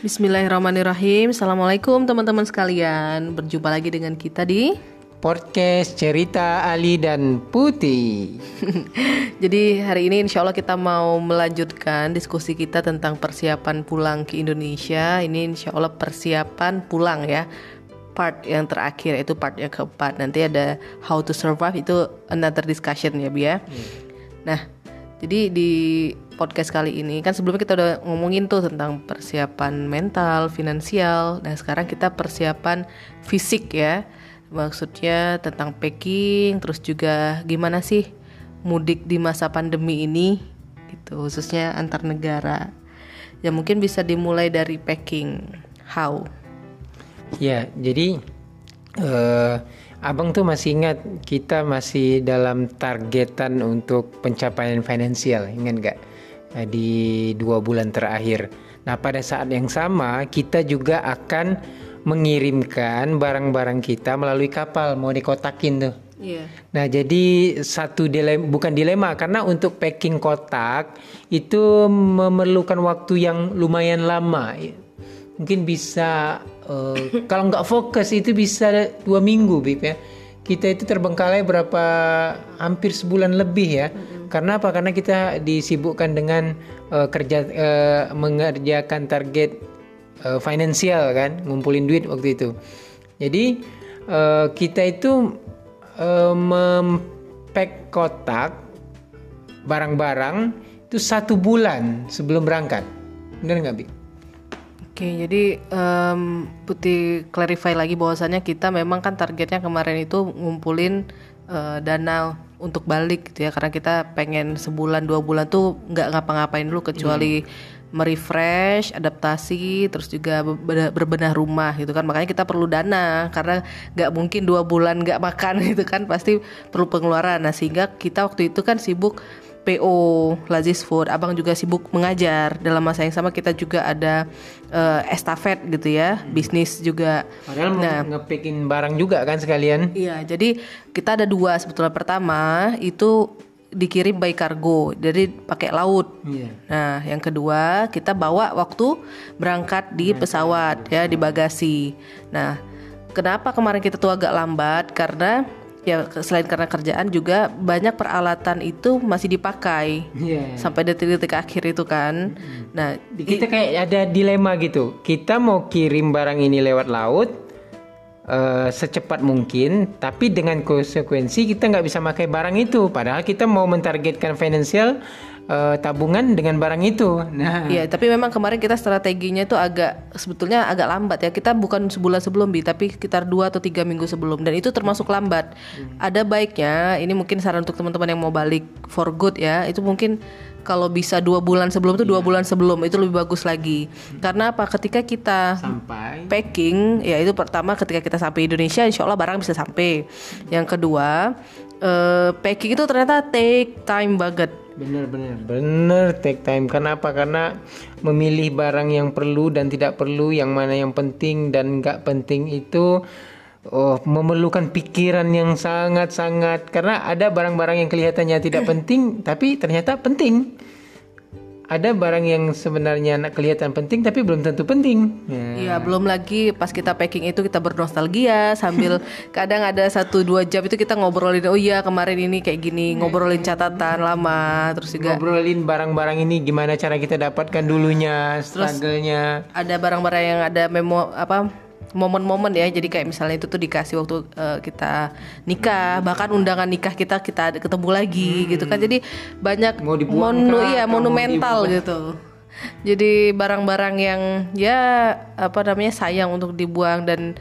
Bismillahirrahmanirrahim. Assalamualaikum teman-teman sekalian. Berjumpa lagi dengan kita di podcast cerita Ali dan Putih. Jadi hari ini insya Allah kita mau melanjutkan diskusi kita tentang persiapan pulang ke Indonesia. Ini insya Allah persiapan pulang ya. Part yang terakhir itu part yang keempat. Nanti ada how to survive itu another discussion ya Bia. Ya. Hmm. Nah jadi di podcast kali ini kan sebelumnya kita udah ngomongin tuh tentang persiapan mental, finansial. Nah sekarang kita persiapan fisik ya. Maksudnya tentang packing terus juga gimana sih mudik di masa pandemi ini gitu khususnya antar negara. Ya mungkin bisa dimulai dari packing. How? Ya jadi uh, abang tuh masih ingat kita masih dalam targetan untuk pencapaian finansial ingat nggak di dua bulan terakhir nah pada saat yang sama kita juga akan mengirimkan barang-barang kita melalui kapal mau dikotakin tuh. Yeah. Nah jadi satu dilema bukan dilema karena untuk packing kotak itu memerlukan waktu yang lumayan lama. Mungkin bisa uh, kalau nggak fokus itu bisa dua minggu, bib ya. Kita itu terbengkalai berapa hampir sebulan lebih ya. Karena apa? Karena kita disibukkan dengan uh, kerja uh, mengerjakan target uh, finansial kan, ngumpulin duit waktu itu. Jadi uh, kita itu uh, mempack kotak barang-barang itu satu bulan sebelum berangkat. Benar nggak, Bi? Oke, jadi um, Putih clarify lagi bahwasannya kita memang kan targetnya kemarin itu ngumpulin uh, dana untuk balik gitu ya karena kita pengen sebulan dua bulan tuh nggak ngapa-ngapain dulu kecuali hmm merefresh, adaptasi, terus juga berbenah rumah gitu kan. Makanya kita perlu dana karena nggak mungkin dua bulan nggak makan gitu kan, pasti perlu pengeluaran. Nah sehingga kita waktu itu kan sibuk PO Lazis Food, abang juga sibuk mengajar. Dalam masa yang sama kita juga ada uh, estafet gitu ya, hmm. bisnis juga. Padahal nah, ngepikin barang juga kan sekalian. Iya, jadi kita ada dua sebetulnya. Pertama itu dikirim by kargo, jadi pakai laut. Yeah. Nah, yang kedua kita bawa waktu berangkat di pesawat ya di bagasi. Nah, kenapa kemarin kita tuh agak lambat karena ya selain karena kerjaan juga banyak peralatan itu masih dipakai yeah. sampai detik-detik akhir itu kan. Mm-hmm. Nah, kita kayak ada dilema gitu. Kita mau kirim barang ini lewat laut uh, secepat mungkin, tapi dengan konsekuensi kita nggak bisa pakai barang itu. Padahal kita mau mentargetkan financial uh, tabungan dengan barang itu. Nah, iya, tapi memang kemarin kita strateginya itu agak sebetulnya agak lambat ya. Kita bukan sebulan sebelum bi, tapi sekitar dua atau tiga minggu sebelum, dan itu termasuk lambat. Hmm. Ada baiknya, ini mungkin saran untuk teman-teman yang mau balik for good ya, itu mungkin kalau bisa dua bulan sebelum itu dua yeah. bulan sebelum itu lebih bagus lagi hmm. karena apa ketika kita sampai packing ya itu pertama ketika kita sampai Indonesia insya Allah barang bisa sampai yang kedua uh, packing itu ternyata take time banget. Bener bener. Bener take time. Kenapa karena memilih barang yang perlu dan tidak perlu yang mana yang penting dan nggak penting itu oh memerlukan pikiran yang sangat-sangat. Karena ada barang-barang yang kelihatannya tidak penting tapi ternyata penting. Ada barang yang sebenarnya kelihatan penting tapi belum tentu penting. Iya, ya. belum lagi pas kita packing itu kita bernostalgia sambil kadang ada satu dua jam itu kita ngobrolin oh iya kemarin ini kayak gini ngobrolin catatan lama terus juga ngobrolin barang-barang ini gimana cara kita dapatkan dulunya, struggle-nya. Ada barang-barang yang ada memo apa momen-momen ya. Jadi kayak misalnya itu tuh dikasih waktu uh, kita nikah bahkan undangan nikah kita kita ketemu lagi hmm. gitu kan. Jadi banyak mau monu iya monumental gitu. Jadi barang-barang yang ya apa namanya sayang untuk dibuang dan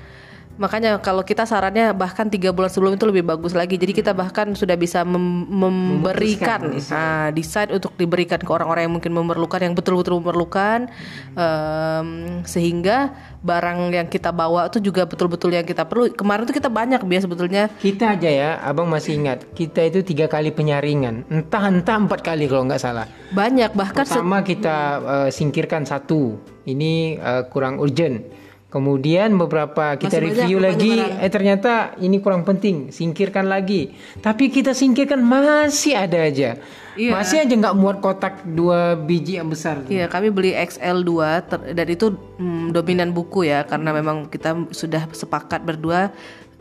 Makanya kalau kita sarannya bahkan tiga bulan sebelum itu lebih bagus lagi. Jadi kita bahkan sudah bisa mem memberikan uh, decide untuk diberikan ke orang-orang yang mungkin memerlukan, yang betul-betul memerlukan, um, sehingga barang yang kita bawa itu juga betul-betul yang kita perlu. Kemarin tuh kita banyak biasa sebetulnya. Kita aja ya, abang masih ingat. Kita itu tiga kali penyaringan, entah entah empat kali kalau nggak salah. Banyak bahkan. Pertama kita uh, singkirkan satu, ini uh, kurang urgent Kemudian beberapa kita Masih review banyak lagi, barang-barang. eh ternyata ini kurang penting, singkirkan lagi. Tapi kita singkirkan masih ada aja, Iya. masih aja nggak muat kotak dua biji yang besar. tuh. Iya, kami beli XL2 ter- dan itu mm, dominan buku ya karena memang kita sudah sepakat berdua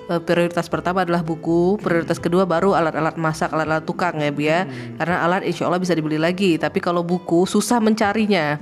eh, prioritas pertama adalah buku, prioritas kedua baru alat-alat masak, alat-alat tukang ya, Bu ya. Karena alat insya Allah bisa dibeli lagi, tapi kalau buku susah mencarinya.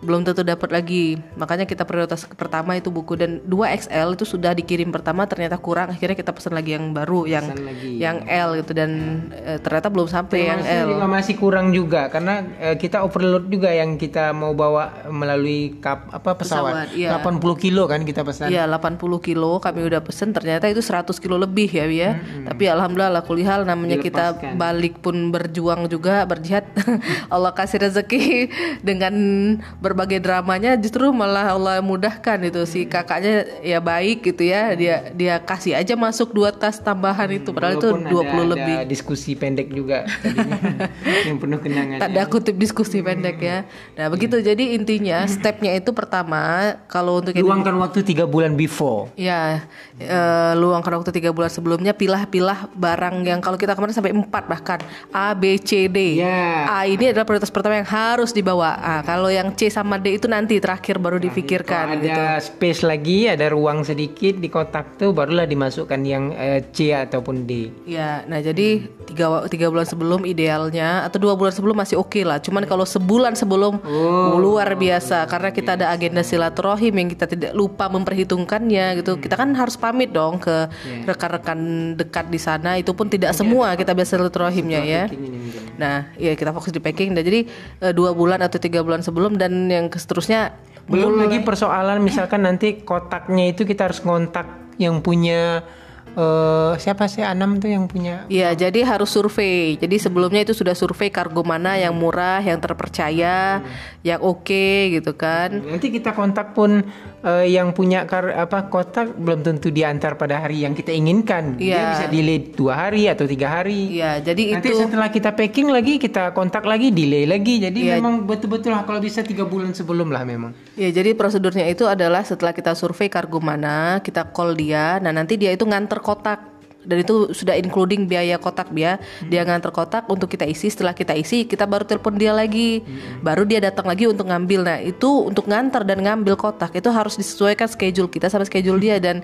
Belum tentu dapat lagi. Makanya kita prioritas pertama itu buku dan 2 XL itu sudah dikirim pertama ternyata kurang, akhirnya kita pesan lagi yang baru yang Pesan lagi. yang L gitu dan eh, ternyata belum sampai yang Termasuk L. juga masih kurang juga karena eh, kita overload juga yang kita mau bawa melalui kap apa pesawat. Pesawat, iya. 80 kilo kan kita pesan. Iya 80 kilo kami udah pesen ternyata itu 100 kilo lebih ya ya. Tapi alhamdulillah lah kulihal namanya kita Dilepaskan. balik pun berjuang juga berjihad. Allah kasih rezeki dengan berbagai dramanya justru malah Allah mudahkan itu si kakaknya ya baik gitu ya. Dia dia kasih aja masuk dua tas tambahan itu padahal itu 20 ada, lebih. ada diskusi pendek juga yang penuh kenangan. Tanda kutip diskusi pendek ya. Nah begitu jadi intinya stepnya itu pertama kalau untuk Luangkan waktu tiga bulan before. Ya, eh, luangkan waktu tiga bulan sebelumnya pilah-pilah barang yang kalau kita kemarin sampai empat bahkan A, B, C, D. Ya. A ini adalah prioritas pertama yang harus dibawa. Ah, kalau yang C sama D itu nanti terakhir baru Kalau difikirkan. ada gitu. space lagi, ada ruang sedikit di kotak tuh barulah dimasukkan yang eh, C ataupun D. Ya, nah jadi tiga tiga bulan sebelum idealnya atau dua bulan sebelum masih oke lah. Cuman kalau sebulan sebelum Oh. luar biasa karena kita ada agenda silaturahim yang kita tidak lupa memperhitungkannya gitu. Kita kan harus pamit dong ke rekan-rekan dekat di sana. Itu pun tidak semua kita biasa silaturahimnya ya. Nah, ya kita fokus di packing. Nah, jadi eh, dua bulan atau tiga bulan sebelum dan yang seterusnya Belum lagi persoalan misalkan nanti kotaknya itu kita harus ngontak yang punya eh siapa sih Anam tuh yang punya Iya, jadi harus survei. Jadi sebelumnya itu sudah survei kargo mana yang murah, yang terpercaya, yang oke gitu kan. Nanti kita kontak pun eh, yang punya kar apa kotak belum tentu diantar pada hari yang kita inginkan. Dia Iya. bisa delay dua hari atau tiga hari. Iya, jadi Nanti itu setelah kita packing lagi kita kontak lagi delay lagi. Jadi Iya. memang betul-betul lah kalau bisa tiga bulan sebelum lah memang. ya jadi prosedurnya itu adalah setelah kita survei kargo mana, kita call dia. Nah, nanti dia itu nganter kotak. Dan itu sudah including biaya kotak dia. Dia nganter kotak untuk kita isi. Setelah kita isi, kita baru telepon dia lagi. Baru dia datang lagi untuk ngambil. Nah, itu untuk nganter dan ngambil kotak itu harus disesuaikan schedule kita sama schedule dia dan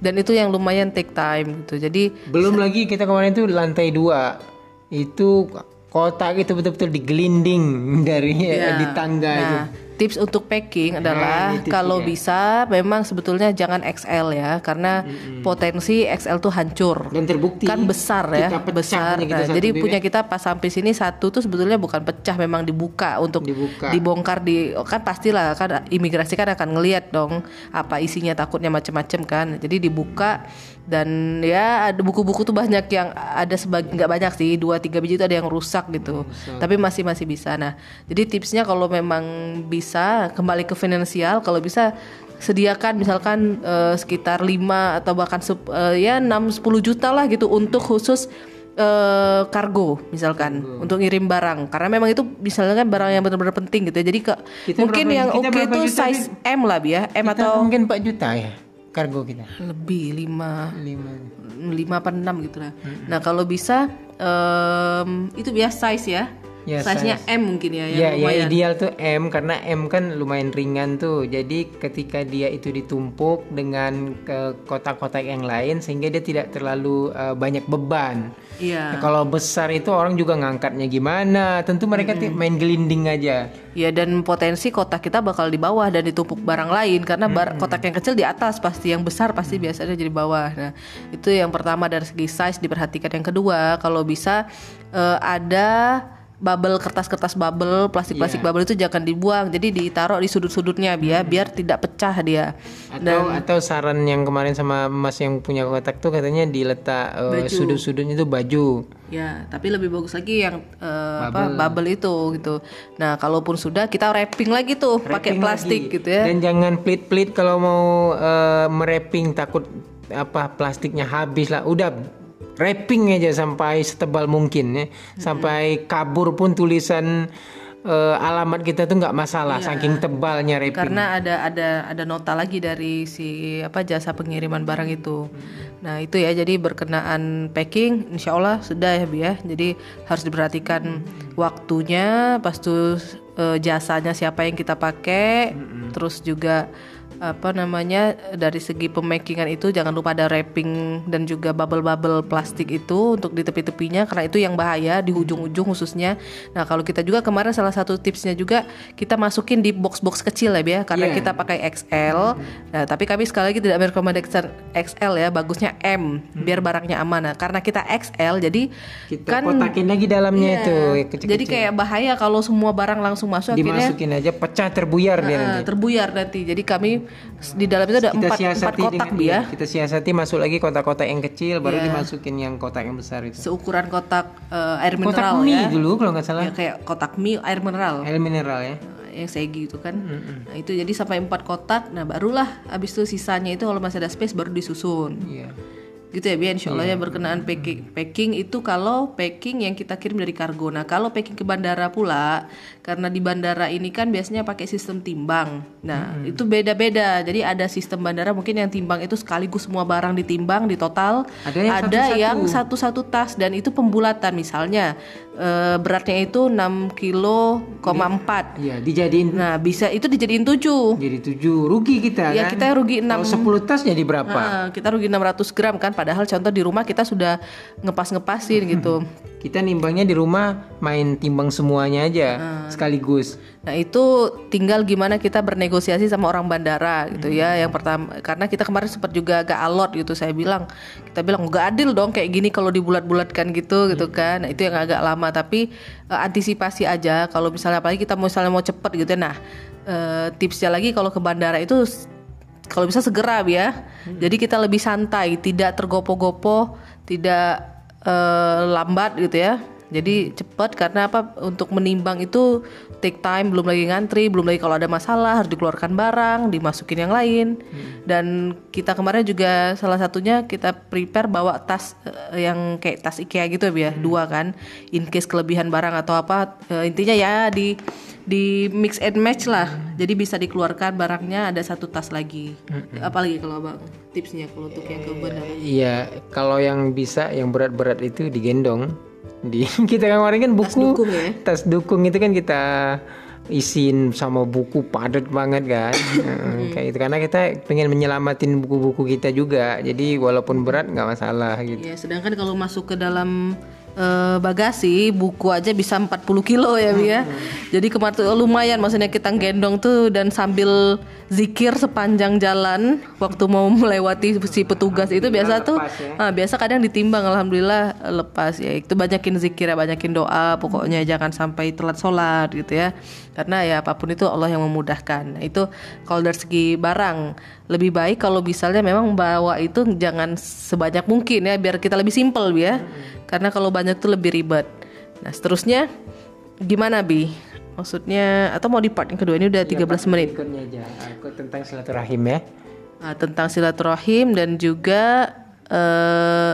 dan itu yang lumayan take time gitu. Jadi Belum lagi kita kemarin itu lantai dua itu kotak itu betul-betul digelinding dari Ya. di tangga itu. Nah, tips untuk packing adalah ini tips kalau bisa memang sebetulnya jangan XL ya karena potensi XL tuh hancur. Dan terbukti Kan besar ya, kita besar. kita Nah, jadi bibit. punya kita pas sampai sini satu tuh sebetulnya bukan pecah memang dibuka untuk Dibuka. dibongkar di kan pastilah kan imigrasi kan akan ngelihat dong apa isinya takutnya macam-macam kan. Jadi dibuka dan ya ada buku-buku tuh banyak yang ada sebagian nggak banyak sih dua tiga biji itu ada yang rusak gitu tapi masih masih bisa nah jadi tipsnya kalau memang bisa kembali ke finansial kalau bisa sediakan misalkan eh, sekitar 5 atau bahkan eh, ya 6 10 juta lah gitu untuk khusus eh, kargo misalkan untuk ngirim barang karena memang itu misalnya kan barang yang benar-benar penting gitu ya jadi ke Kita mungkin berapa- yang oke berapa itu juta, size M lah ya M Kita atau mungkin 4 juta ya kargo kita. lebih 5 Lima. lima apa enam gitu lah. Nah kalau bisa em, itu biasa size ya. Ya, Size-nya M mungkin ya, Ya, yang ya lumayan. ideal tuh M karena M kan lumayan ringan tuh. Jadi ketika dia itu ditumpuk dengan ke kotak-kotak yang lain sehingga dia tidak terlalu uh, banyak beban. Iya. Nah, kalau besar itu orang juga ngangkatnya gimana? Tentu mereka ti- main gelinding aja. Ya dan potensi kotak kita bakal di bawah dan ditumpuk barang lain karena bar- kotak yang kecil di atas pasti yang besar pasti biasanya jadi bawah. Nah itu yang pertama dari segi size diperhatikan. Yang kedua kalau bisa eh, ada bubble kertas-kertas bubble plastik-plastik Iya. bubble itu jangan dibuang jadi ditaruh di sudut-sudutnya biar biar tidak pecah dia. Atau atau saran yang kemarin sama Mas yang punya kotak tuh katanya diletak uh, sudut-sudutnya itu baju. Ya, tapi lebih bagus lagi yang eh, apa bubble itu gitu. Nah, kalaupun sudah kita wrapping lagi tuh pakai plastik lagi. gitu ya. Dan jangan pelit-pelit kalau mau uh, mereping takut apa plastiknya habis lah. Udah wrapping aja sampai setebal mungkin ya. Sampai kabur pun tulisan eh, alamat kita tuh nggak masalah saking tebalnya wrapping. karena ada ada ada nota lagi dari si apa jasa pengiriman barang itu. Nah itu ya jadi berkenaan packing, insya Allah sudah ya bi ya. Jadi harus diperhatikan waktunya, pas tuh eh, jasanya siapa yang kita pakai, terus juga apa namanya dari segi pemakingan itu jangan lupa ada wrapping dan juga bubble-bubble plastik itu untuk di tepi-tepinya karena itu yang bahaya di ujung-ujung khususnya. Nah kalau kita juga kemarin salah satu tipsnya juga kita masukin di box-box kecil ya ya karena Iya. kita pakai XL. Nah tapi kami sekali lagi tidak merekomendasikan XL ya, bagusnya M biar barangnya aman. Nah, karena kita XL jadi kita kotakin lagi dalamnya Iya. itu yang kecil-kecil. jadi kayak bahaya kalau semua barang langsung masuk akhirnya dimasukin aja pecah terbuyar dia eh, nanti. terbuyar nanti. Jadi kami di dalam itu ada Kita empat, empat kotak dengan ya. iya, kita siasati masuk lagi kotak-kotak yang kecil baru Iya. dimasukin yang kotak yang besar itu. Seukuran kotak eh, air Kotak mineral mie ya. dulu kalau nggak salah. Ya kayak kotak mie air mineral. Air mineral ya. yang segi itu kan. Nah, itu jadi sampai empat kotak. Nah, barulah habis itu sisanya itu kalau masih ada space baru disusun. Iya. Gitu ya, Bian. Insya Allah ya berkenaan packing. Packing itu kalau packing yang kita kirim dari kargo. Nah, kalau packing ke bandara pula, karena di bandara ini kan biasanya pakai sistem timbang. Nah, itu beda-beda. Jadi ada sistem bandara mungkin yang timbang itu sekaligus semua barang ditimbang di total. Ada yang satu-satu. tas dan itu pembulatan misalnya eh, beratnya itu 6 kilo, koma 4. Iya, dijadiin Nah, bisa itu dijadiin 7. jadi tujuh rugi kita Ya, kan. kita rugi 6 Kalau 10 tas jadi berapa? Nah, kita rugi 600 gram kan padahal contoh di rumah kita sudah ngepas-ngepasin gitu. Kita nimbangnya di rumah main timbang semuanya aja sekaligus. Nah, itu tinggal gimana kita bernegosiasi sama orang bandara gitu ya. Yang pertama karena kita kemarin sempat juga agak alot gitu saya bilang. Kita bilang gak adil dong kayak gini kalau dibulat-bulatkan gitu gitu kan. Nah, itu yang agak lama tapi eh, antisipasi aja kalau misalnya apalagi kita misalnya mau cepet gitu ya. Nah, eh, tipsnya lagi kalau ke bandara itu kalau bisa segera ya. Jadi kita lebih santai, tidak tergopoh-gopoh, tidak eh, lambat gitu ya. Jadi cepat karena apa? Untuk menimbang itu take time, belum lagi ngantri, belum lagi kalau ada masalah harus dikeluarkan barang, dimasukin yang lain. Dan kita kemarin juga salah satunya kita prepare bawa tas eh, yang kayak tas IKEA gitu ya, dua kan. In case kelebihan barang atau apa, eh, intinya ya di di mix and match lah. Jadi bisa dikeluarkan barangnya ada satu tas lagi. Apalagi kalau Bang tipsnya kalau untuk yang ke bandara. Iya, kalau yang bisa yang berat-berat itu digendong. Di kita kemarin kan buku dukung ya? tas dukung itu kan kita isin sama buku padat banget kan kayak itu karena kita pengen menyelamatin buku-buku kita juga jadi walaupun berat nggak masalah gitu Ya, sedangkan kalau masuk ke dalam eh, bagasi buku aja bisa 40 kilo ya, Bi ya. Jadi kemarin tuh lumayan maksudnya kita gendong tuh dan sambil zikir sepanjang jalan waktu mau melewati si petugas itu biasa tuh ya. ah, biasa kadang ditimbang alhamdulillah lepas ya. Itu banyakin zikir ya, banyakin doa, pokoknya jangan sampai telat sholat gitu ya. Karena ya apa pun itu Allah yang memudahkan. Nah, itu kalau dari segi barang lebih baik kalau misalnya memang bawa itu jangan sebanyak mungkin ya biar kita lebih simpel Bi, ya. Karena kalau banyak tuh lebih ribet. Nah, seterusnya gimana Bi? Maksudnya atau mau di part yang kedua ini udah 13 menit. berikutnya aja aku tentang silaturahim ya Nah, tentang silaturahim dan juga eh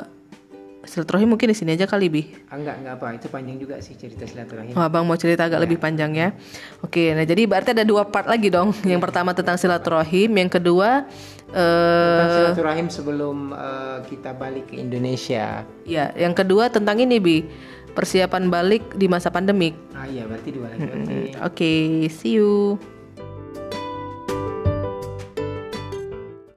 silaturahim mungkin di sini aja kali Bi. ah, enggak enggak apa itu panjang juga sih cerita silaturahim Oh, abang mau cerita agak lebih panjang ya. Oke, nah jadi berarti ada dua part lagi dong. Yang pertama tentang silaturahim, yang kedua eh tentang silaturahim sebelum eh, kita balik ke Indonesia ya, yang kedua tentang ini Bi. Persiapan balik di masa pandemik. ah iya berarti dua lagi oke Oke, see you.